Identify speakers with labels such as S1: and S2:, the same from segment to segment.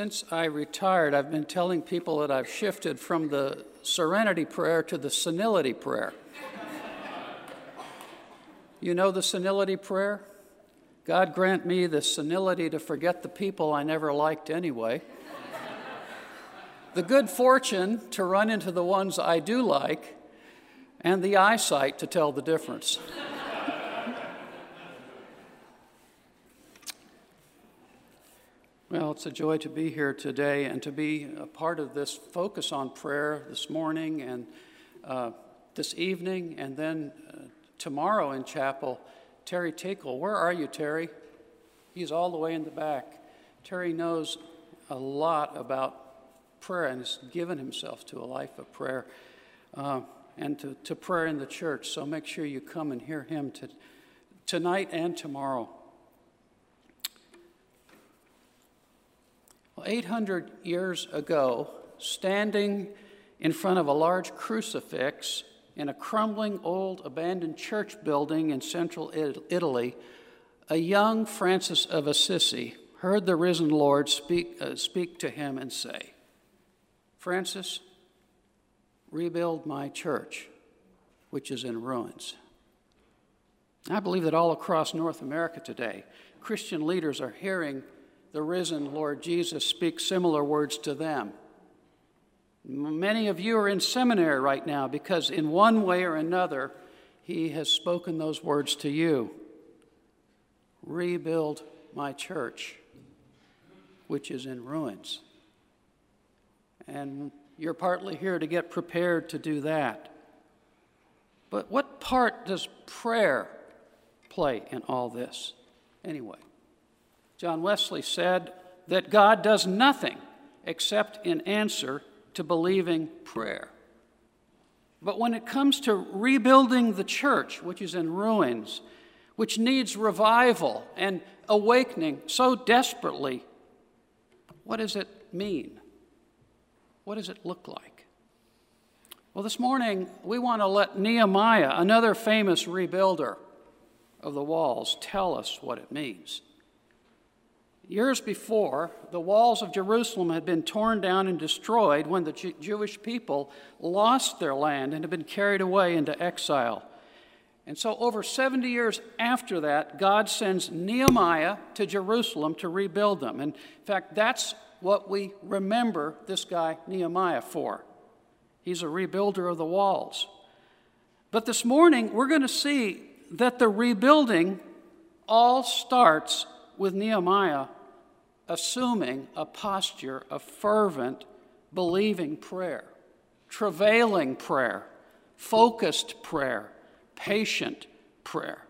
S1: Since I retired, I've been telling people that I've shifted from the serenity prayer to the senility prayer. you know the senility prayer? God grant me the senility to forget the people I never liked anyway. the good fortune to run into the ones I do like, and the eyesight to tell the difference. Well, it's a joy to be here today and to be a part of this focus on prayer this morning and uh, this evening, and then uh, tomorrow in chapel. Terry Tinkle, where are you, Terry? He's all the way in the back. Terry knows a lot about prayer and has given himself to a life of prayer uh, and to, to prayer in the church. So make sure you come and hear him to, tonight and tomorrow. 800 years ago, standing in front of a large crucifix in a crumbling old abandoned church building in central Italy, a young Francis of Assisi heard the risen Lord speak, uh, speak to him and say, Francis, rebuild my church, which is in ruins. I believe that all across North America today, Christian leaders are hearing the risen Lord Jesus speaks similar words to them. Many of you are in seminary right now because, in one way or another, He has spoken those words to you Rebuild my church, which is in ruins. And you're partly here to get prepared to do that. But what part does prayer play in all this, anyway? John Wesley said that God does nothing except in answer to believing prayer. But when it comes to rebuilding the church, which is in ruins, which needs revival and awakening so desperately, what does it mean? What does it look like? Well, this morning we want to let Nehemiah, another famous rebuilder of the walls, tell us what it means. Years before, the walls of Jerusalem had been torn down and destroyed when the Jewish people lost their land and had been carried away into exile. And so, over 70 years after that, God sends Nehemiah to Jerusalem to rebuild them. And in fact, that's what we remember this guy Nehemiah for. He's a rebuilder of the walls. But this morning, we're going to see that the rebuilding all starts with Nehemiah assuming a posture of fervent, believing prayer, travailing prayer, focused prayer, patient prayer.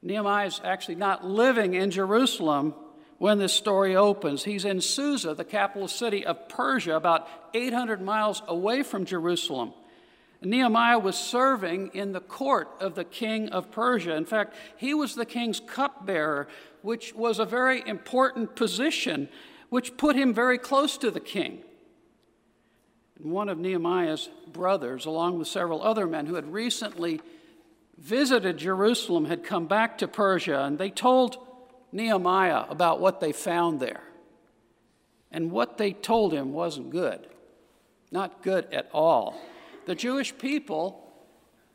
S1: Nehemiah is actually not living in Jerusalem when this story opens. He's in Susa, the capital city of Persia, about 800 miles away from Jerusalem. Nehemiah was serving in the court of the king of Persia. In fact, he was the king's cupbearer, which was a very important position, which put him very close to the king. one of Nehemiah's brothers, along with several other men who had recently visited Jerusalem, had come back to Persia, and they told Nehemiah about what they found there. And what they told him wasn't good, not good at all the Jewish people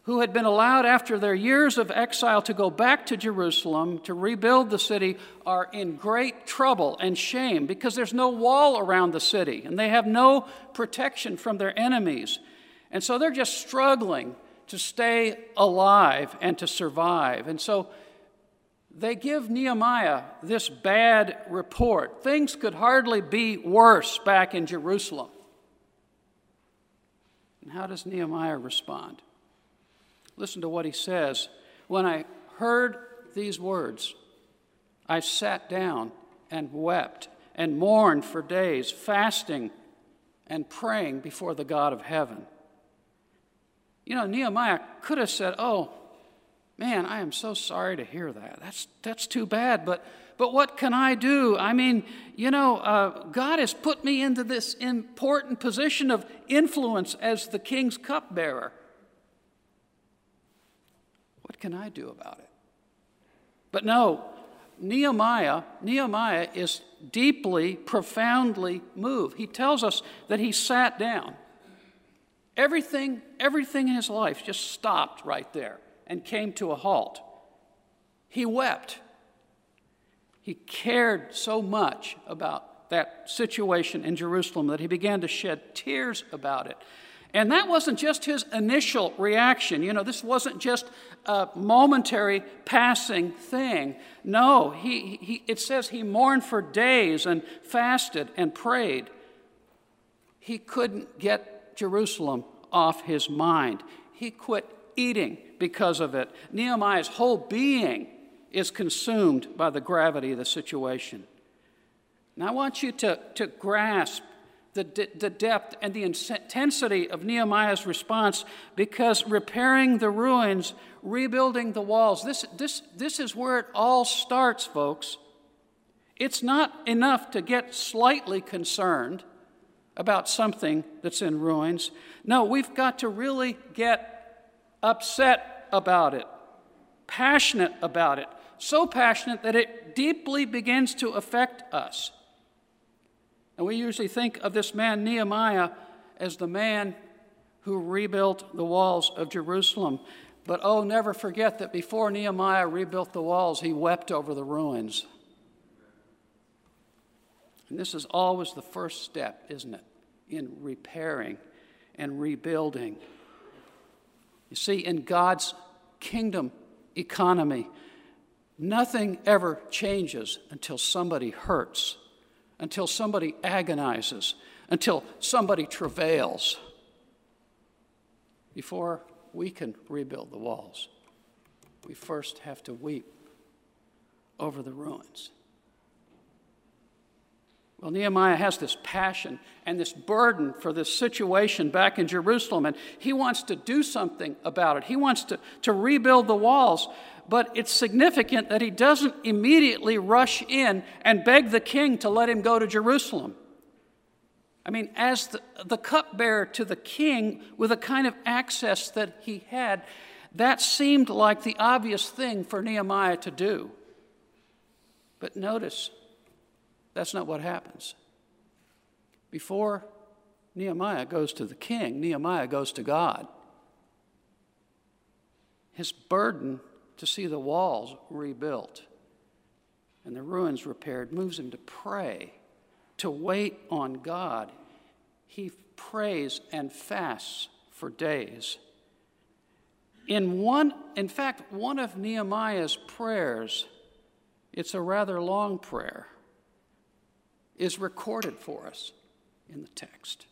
S1: who had been allowed after their years of exile to go back to Jerusalem to rebuild the city are in great trouble and shame because there's no wall around the city and they have no protection from their enemies. And so they're just struggling to stay alive and to survive. And so they give Nehemiah this bad report. Things could hardly be worse back in Jerusalem. And how does Nehemiah respond? Listen to what he says. When I heard these words, I sat down and wept and mourned for days, fasting and praying before the God of heaven. You know, Nehemiah could have said, Oh, man, I am so sorry to hear that. That's, that's too bad. But but what can I do? I mean, you know, uh, God has put me into this important position of influence as the king's cupbearer. What can I do about it? But no, Nehemiah, Nehemiah is deeply, profoundly moved. He tells us that he sat down. Everything, everything in his life just stopped right there and came to a halt. He wept. He cared so much about that situation in Jerusalem that he began to shed tears about it. And that wasn't just his initial reaction. You know, this wasn't just a momentary passing thing. No, he, he, it says he mourned for days and fasted and prayed. He couldn't get Jerusalem off his mind. He quit eating because of it. Nehemiah's whole being is consumed by the gravity of the situation. Now, I want you to, to grasp the, the depth and the intensity of Nehemiah's response because repairing the ruins, rebuilding the walls, this, this, this is where it all starts, folks. It's not enough to get slightly concerned about something that's in ruins. No, we've got to really get upset about it, passionate about it, so passionate that it deeply begins to affect us. And we usually think of this man, Nehemiah, as the man who rebuilt the walls of Jerusalem. But oh, never forget that before Nehemiah rebuilt the walls, he wept over the ruins. And this is always the first step, isn't it, in repairing and rebuilding. You see, in God's kingdom economy, nothing ever changes until somebody hurts until somebody agonizes, until somebody travails before we can rebuild the walls. We first have to weep over the ruins. Well, Nehemiah has this passion and this burden for this situation back in Jerusalem, and he wants to do something about it. He wants to, to rebuild the walls, but it's significant that he doesn't immediately rush in and beg the king to let him go to Jerusalem. I mean, as the, the cupbearer to the king, with the kind of access that he had, that seemed like the obvious thing for Nehemiah to do. But notice, that's not what happens. Before Nehemiah goes to the king, Nehemiah goes to God. His burden to see the walls rebuilt and the ruins repaired moves him to pray, to wait on God. He prays and fasts for days. In one, in fact, one of Nehemiah's prayers, it's a rather long prayer is recorded for us in the text.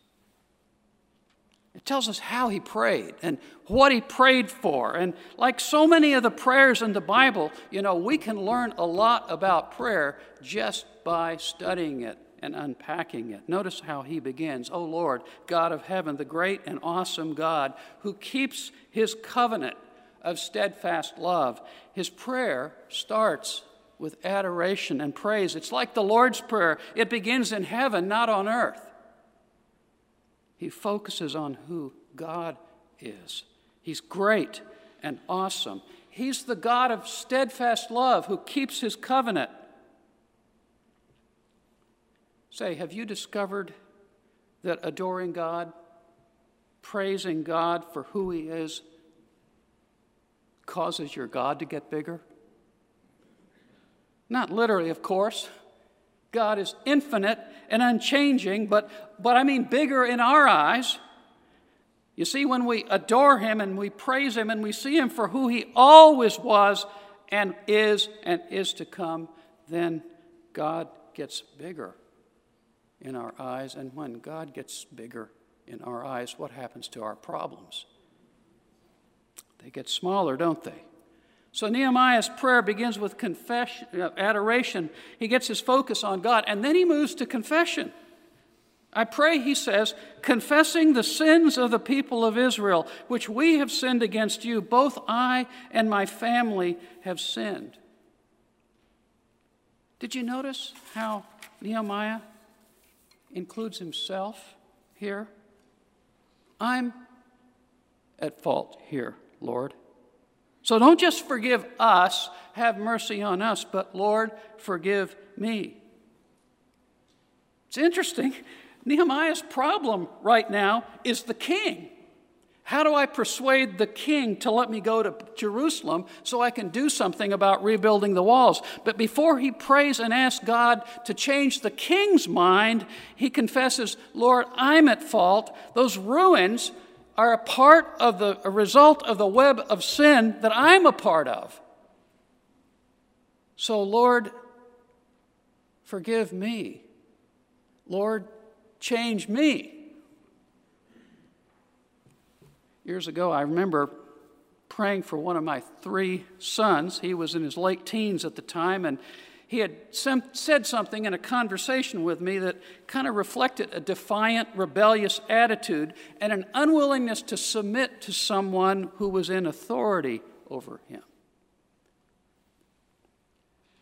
S1: It tells us how he prayed and what he prayed for. And like so many of the prayers in the Bible, you know, we can learn a lot about prayer just by studying it and unpacking it. Notice how he begins O Lord, God of heaven, the great and awesome God who keeps his covenant of steadfast love. His prayer starts with adoration and praise. It's like the Lord's Prayer, it begins in heaven, not on earth. He focuses on who God is. He's great and awesome. He's the God of steadfast love who keeps his covenant. Say, have you discovered that adoring God, praising God for who he is, causes your God to get bigger? Not literally, of course. God is infinite and unchanging, but, but I mean bigger in our eyes. You see, when we adore Him and we praise Him and we see Him for who He always was and is and is to come, then God gets bigger in our eyes. And when God gets bigger in our eyes, what happens to our problems? They get smaller, don't they? So Nehemiah's prayer begins with confession, uh, adoration. He gets his focus on God, and then he moves to confession. I pray, he says, confessing the sins of the people of Israel, which we have sinned against you. Both I and my family have sinned. Did you notice how Nehemiah includes himself here? I'm at fault here, Lord. So don't just forgive us, have mercy on us, but Lord, forgive me. It's interesting. Nehemiah's problem right now is the king. How do I persuade the king to let me go to Jerusalem so I can do something about rebuilding the walls? But before he prays and asks God to change the king's mind, he confesses, Lord, I'm at fault. Those ruins are a part of the a result of the web of sin that I'm a part of. So, Lord, forgive me. Lord, change me. Years ago, I remember praying for one of my three sons. He was in his late teens at the time, and he had said something in a conversation with me that kind of reflected a defiant, rebellious attitude and an unwillingness to submit to someone who was in authority over him.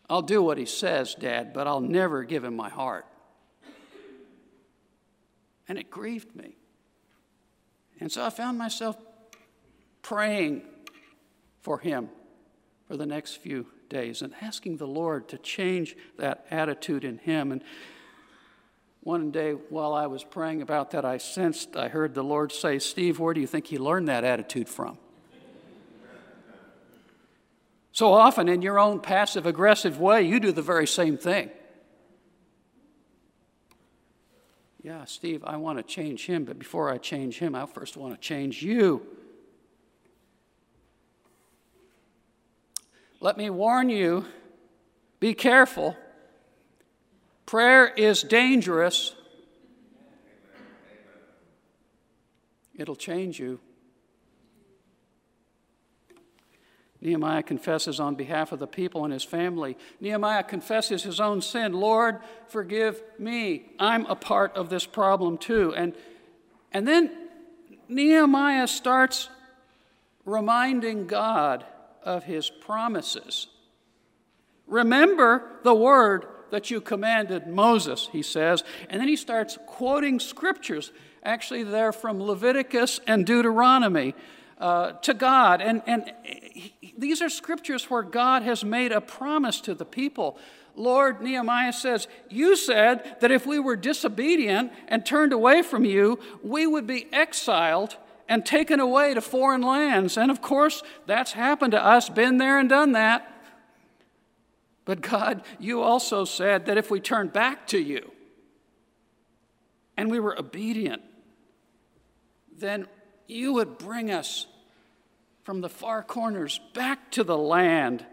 S1: I'll do what he says, Dad, but I'll never give him my heart. And it grieved me. And so I found myself praying for him for the next few days and asking the Lord to change that attitude in him. And one day while I was praying about that, I sensed, I heard the Lord say, Steve, where do you think he learned that attitude from? So often, in your own passive aggressive way, you do the very same thing. Yeah, Steve, I want to change him, but before I change him, I first want to change you. Let me warn you be careful. Prayer is dangerous, it'll change you. Nehemiah confesses on behalf of the people and his family. Nehemiah confesses his own sin. Lord, forgive me. I'm a part of this problem too. And, and then Nehemiah starts reminding God of his promises. Remember the word that you commanded Moses, he says. And then he starts quoting scriptures. Actually, they're from Leviticus and Deuteronomy uh, to God. And, and these are scriptures where God has made a promise to the people. Lord, Nehemiah says, You said that if we were disobedient and turned away from you, we would be exiled and taken away to foreign lands. And of course, that's happened to us, been there and done that. But God, you also said that if we turned back to you and we were obedient, then you would bring us from the far corners back to the land,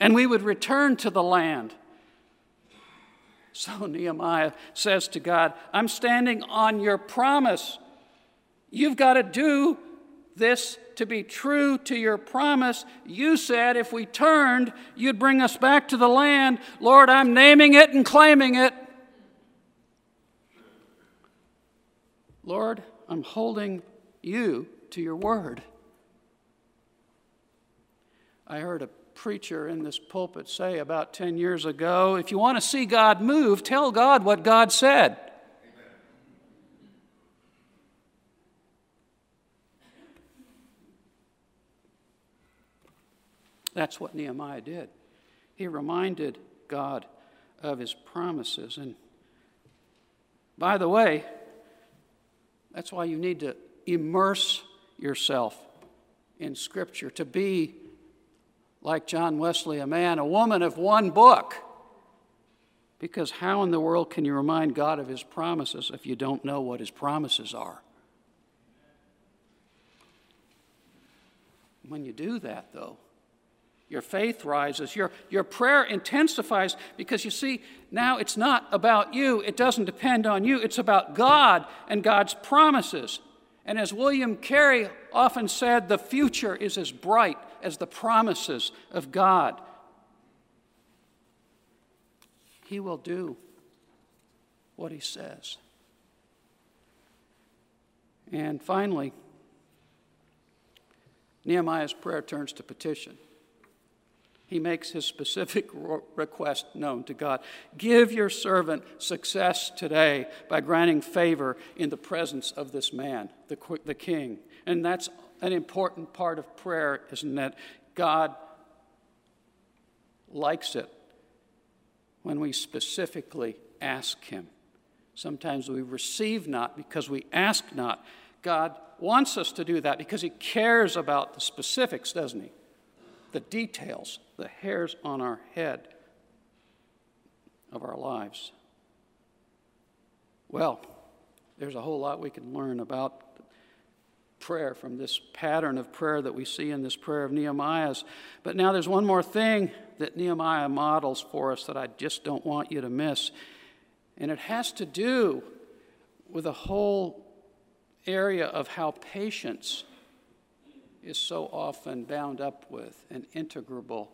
S1: and we would return to the land. So Nehemiah says to God, I'm standing on your promise. You've got to do this to be true to your promise. You said if we turned, you'd bring us back to the land. Lord, I'm naming it and claiming it. Lord, I'm holding you to your word. I heard a preacher in this pulpit say about 10 years ago if you want to see God move, tell God what God said. That's what Nehemiah did. He reminded God of his promises. And by the way, that's why you need to immerse yourself in Scripture, to be like John Wesley, a man, a woman of one book. Because how in the world can you remind God of his promises if you don't know what his promises are? When you do that, though, your faith rises, your, your prayer intensifies because you see, now it's not about you, it doesn't depend on you, it's about God and God's promises. And as William Carey often said, the future is as bright as the promises of God. He will do what he says. And finally, Nehemiah's prayer turns to petition. He makes his specific request known to God. Give your servant success today by granting favor in the presence of this man, the, the king. And that's an important part of prayer, isn't it? God likes it when we specifically ask Him Sometimes we receive not because we ask not. God wants us to do that because He cares about the specifics, doesn't He? The details, the hairs on our head of our lives. Well, there's a whole lot we can learn about prayer from this pattern of prayer that we see in this prayer of Nehemiah's. But now there's one more thing that Nehemiah models for us that I just don't want you to miss. And it has to do with a whole area of how patience is so often bound up with and integrable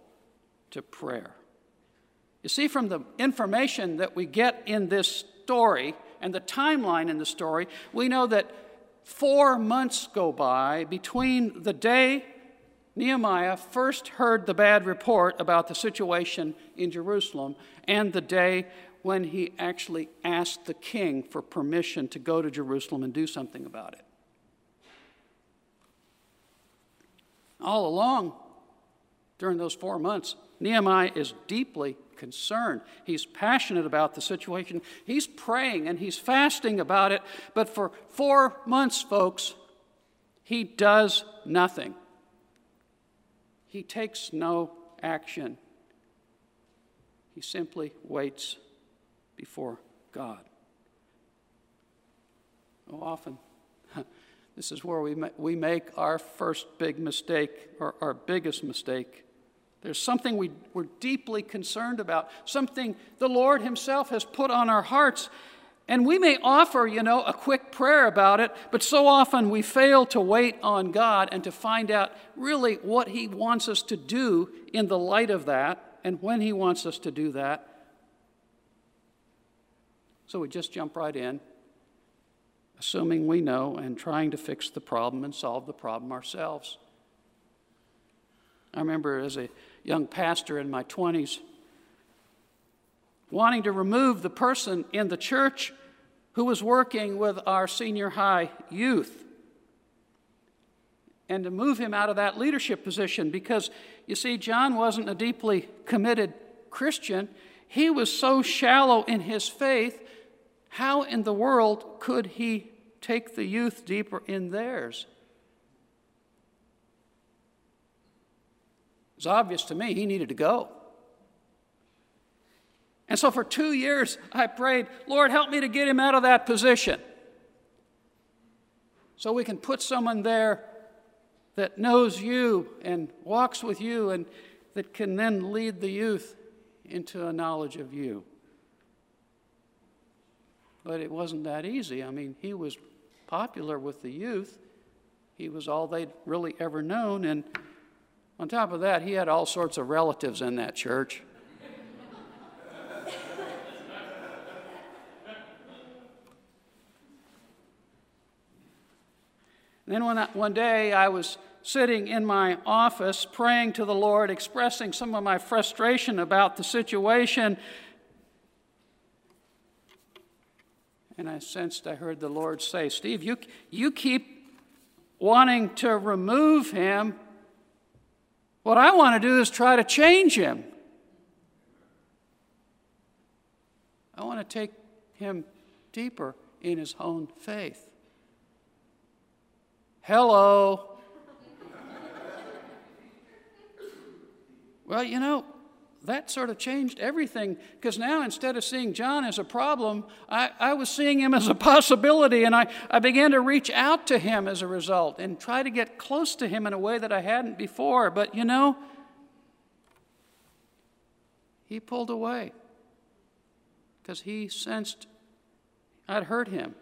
S1: to prayer. You see, from the information that we get in this story and the timeline in the story, we know that four months go by between the day Nehemiah first heard the bad report about the situation in Jerusalem and the day when he actually asked the king for permission to go to Jerusalem and do something about it. All along, during those four months, Nehemiah is deeply concerned. He's passionate about the situation. He's praying and he's fasting about it. But for four months, folks, he does nothing. He takes no action. He simply waits before God. Oh, often, this is where we, ma- we make our first big mistake, or our biggest mistake. There's something we, we're deeply concerned about, something the Lord Himself has put on our hearts. And we may offer, you know, a quick prayer about it, but so often we fail to wait on God and to find out really what He wants us to do in the light of that and when He wants us to do that. So we just jump right in, assuming we know and trying to fix the problem and solve the problem ourselves. I remember as a young pastor in my 20s wanting to remove the person in the church who was working with our senior high youth and to move him out of that leadership position because you see, John wasn't a deeply committed Christian. He was so shallow in his faith how in the world could he take the youth deeper in theirs? It was obvious to me he needed to go. And so for two years, I prayed, Lord, help me to get him out of that position. So we can put someone there that knows you and walks with you and that can then lead the youth into a knowledge of you. But it wasn't that easy. I mean, he was popular with the youth, he was all they'd really ever known. And on top of that, he had all sorts of relatives in that church. then one, one day I was sitting in my office praying to the Lord, expressing some of my frustration about the situation. And I sensed I heard the Lord say, Steve, you, you keep wanting to remove him. What I want to do is try to change him. I want to take him deeper in his own faith. Hello. well, you know, that sort of changed everything because now instead of seeing John as a problem, I, I was seeing him as a possibility, and I, I began to reach out to him as a result and try to get close to him in a way that I hadn't before. But you know, he pulled away because he sensed I'd hurt him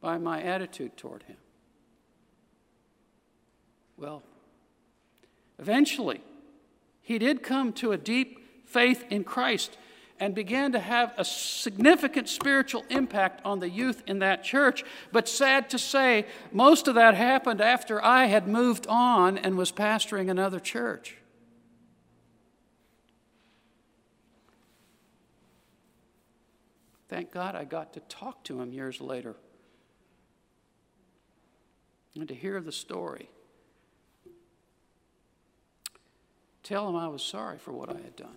S1: by my attitude toward him. Well, eventually, he did come to a deep faith in Christ and began to have a significant spiritual impact on the youth in that church. But sad to say, most of that happened after I had moved on and was pastoring another church. Thank God I got to talk to him years later and to hear the story. Tell him I was sorry for what I had done.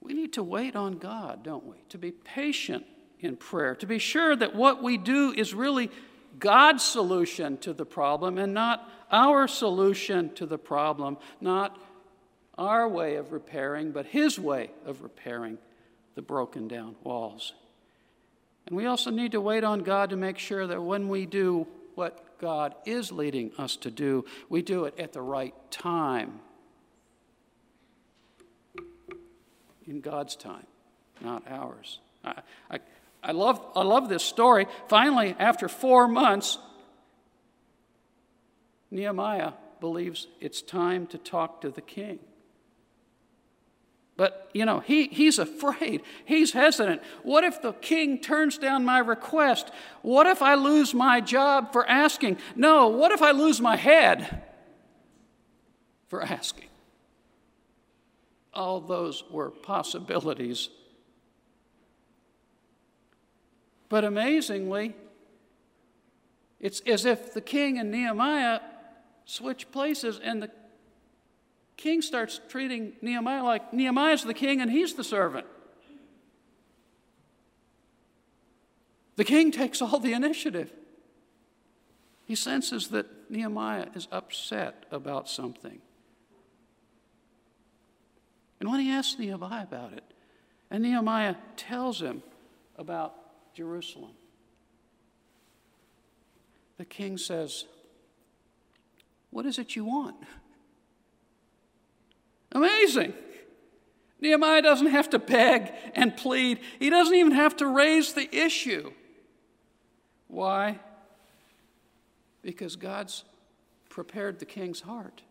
S1: we need to wait on God, don't we? To be patient in prayer, to be sure that what we do is really God's solution to the problem and not our solution to the problem, not our way of repairing, but His way of repairing the broken down walls. And we also need to wait on God to make sure that when we do what God is leading us to do, we do it at the right time. In God's time, not ours. I, I, I, love, I love this story. Finally, after four months, Nehemiah believes it's time to talk to the king. But, you know, he, he's afraid. He's hesitant. What if the king turns down my request? What if I lose my job for asking? No, what if I lose my head for asking? All those were possibilities. But amazingly, it's as if the king and Nehemiah switch places and the king starts treating Nehemiah like Nehemiah's the king and he's the servant. The king takes all the initiative. He senses that Nehemiah is upset about something. And when he asks Nehemiah about it, and Nehemiah tells him about Jerusalem, the king says, What is it you want? Amazing. Nehemiah doesn't have to beg and plead, he doesn't even have to raise the issue. Why? Because God's prepared the king's heart.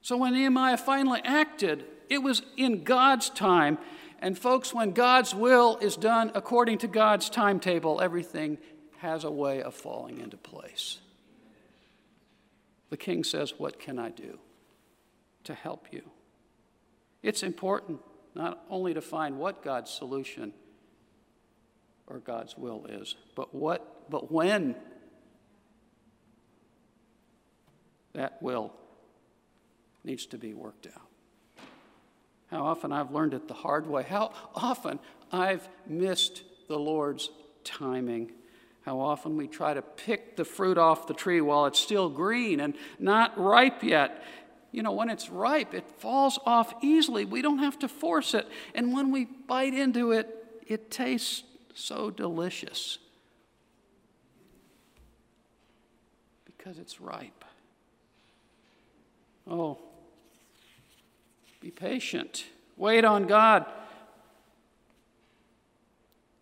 S1: So when Nehemiah finally acted, it was in God's time. And folks, when God's will is done according to God's timetable, everything has a way of falling into place. The king says, What can I do? To help you. It's important not only to find what God's solution or God's will is, but what but when that will needs to be worked out. How often I've learned it the hard way. How often I've missed the Lord's timing. How often we try to pick the fruit off the tree while it's still green and not ripe yet you know, when it's ripe, it falls off easily. We don't have to force it. And when we bite into it, it tastes so delicious because it's ripe. Oh, be patient. Wait on God.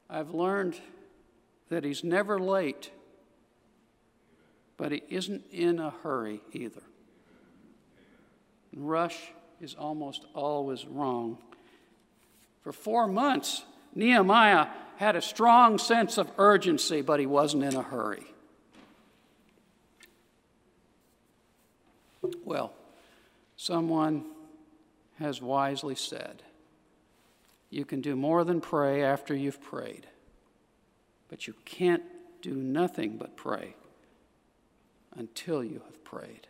S1: I've learned that He's never late, but He isn't in a hurry either. Rush is almost always wrong. For four months, Nehemiah had a strong sense of urgency, but he wasn't in a hurry. Well, someone has wisely said, You can do more than pray after you've prayed, but you can't do nothing but pray until you have prayed.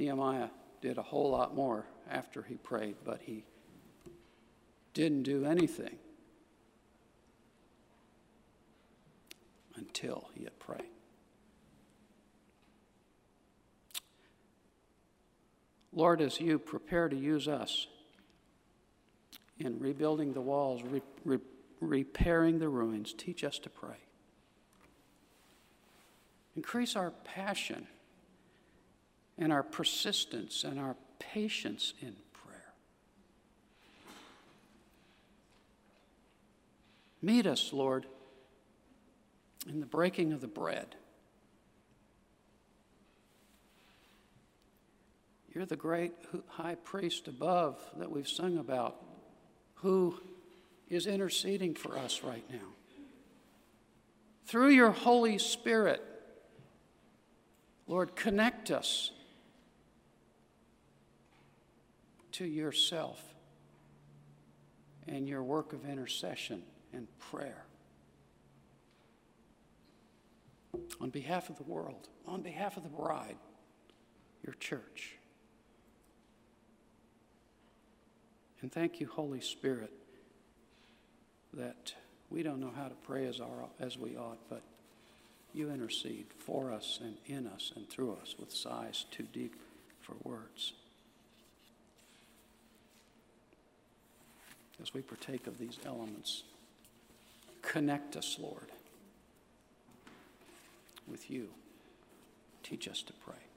S1: Nehemiah did a whole lot more after he prayed, but he didn't do anything until he had prayed. Lord, as you prepare to use us in rebuilding the walls, re- re- repairing the ruins, teach us to pray. Increase our passion and our persistence and our patience in prayer. Meet us, Lord, in the breaking of the bread. You're the great high priest above that we've sung about, who is interceding for us right now. Through your Holy Spirit, Lord, connect us to yourself and your work of intercession and prayer. On behalf of the world, on behalf of the bride, your church. And thank you, Holy Spirit, that we don't know how to pray as, our, as we ought, but you intercede for us and in us and through us with sighs too deep for words. as we partake of these elements. Connect us, Lord, with you. Teach us to pray.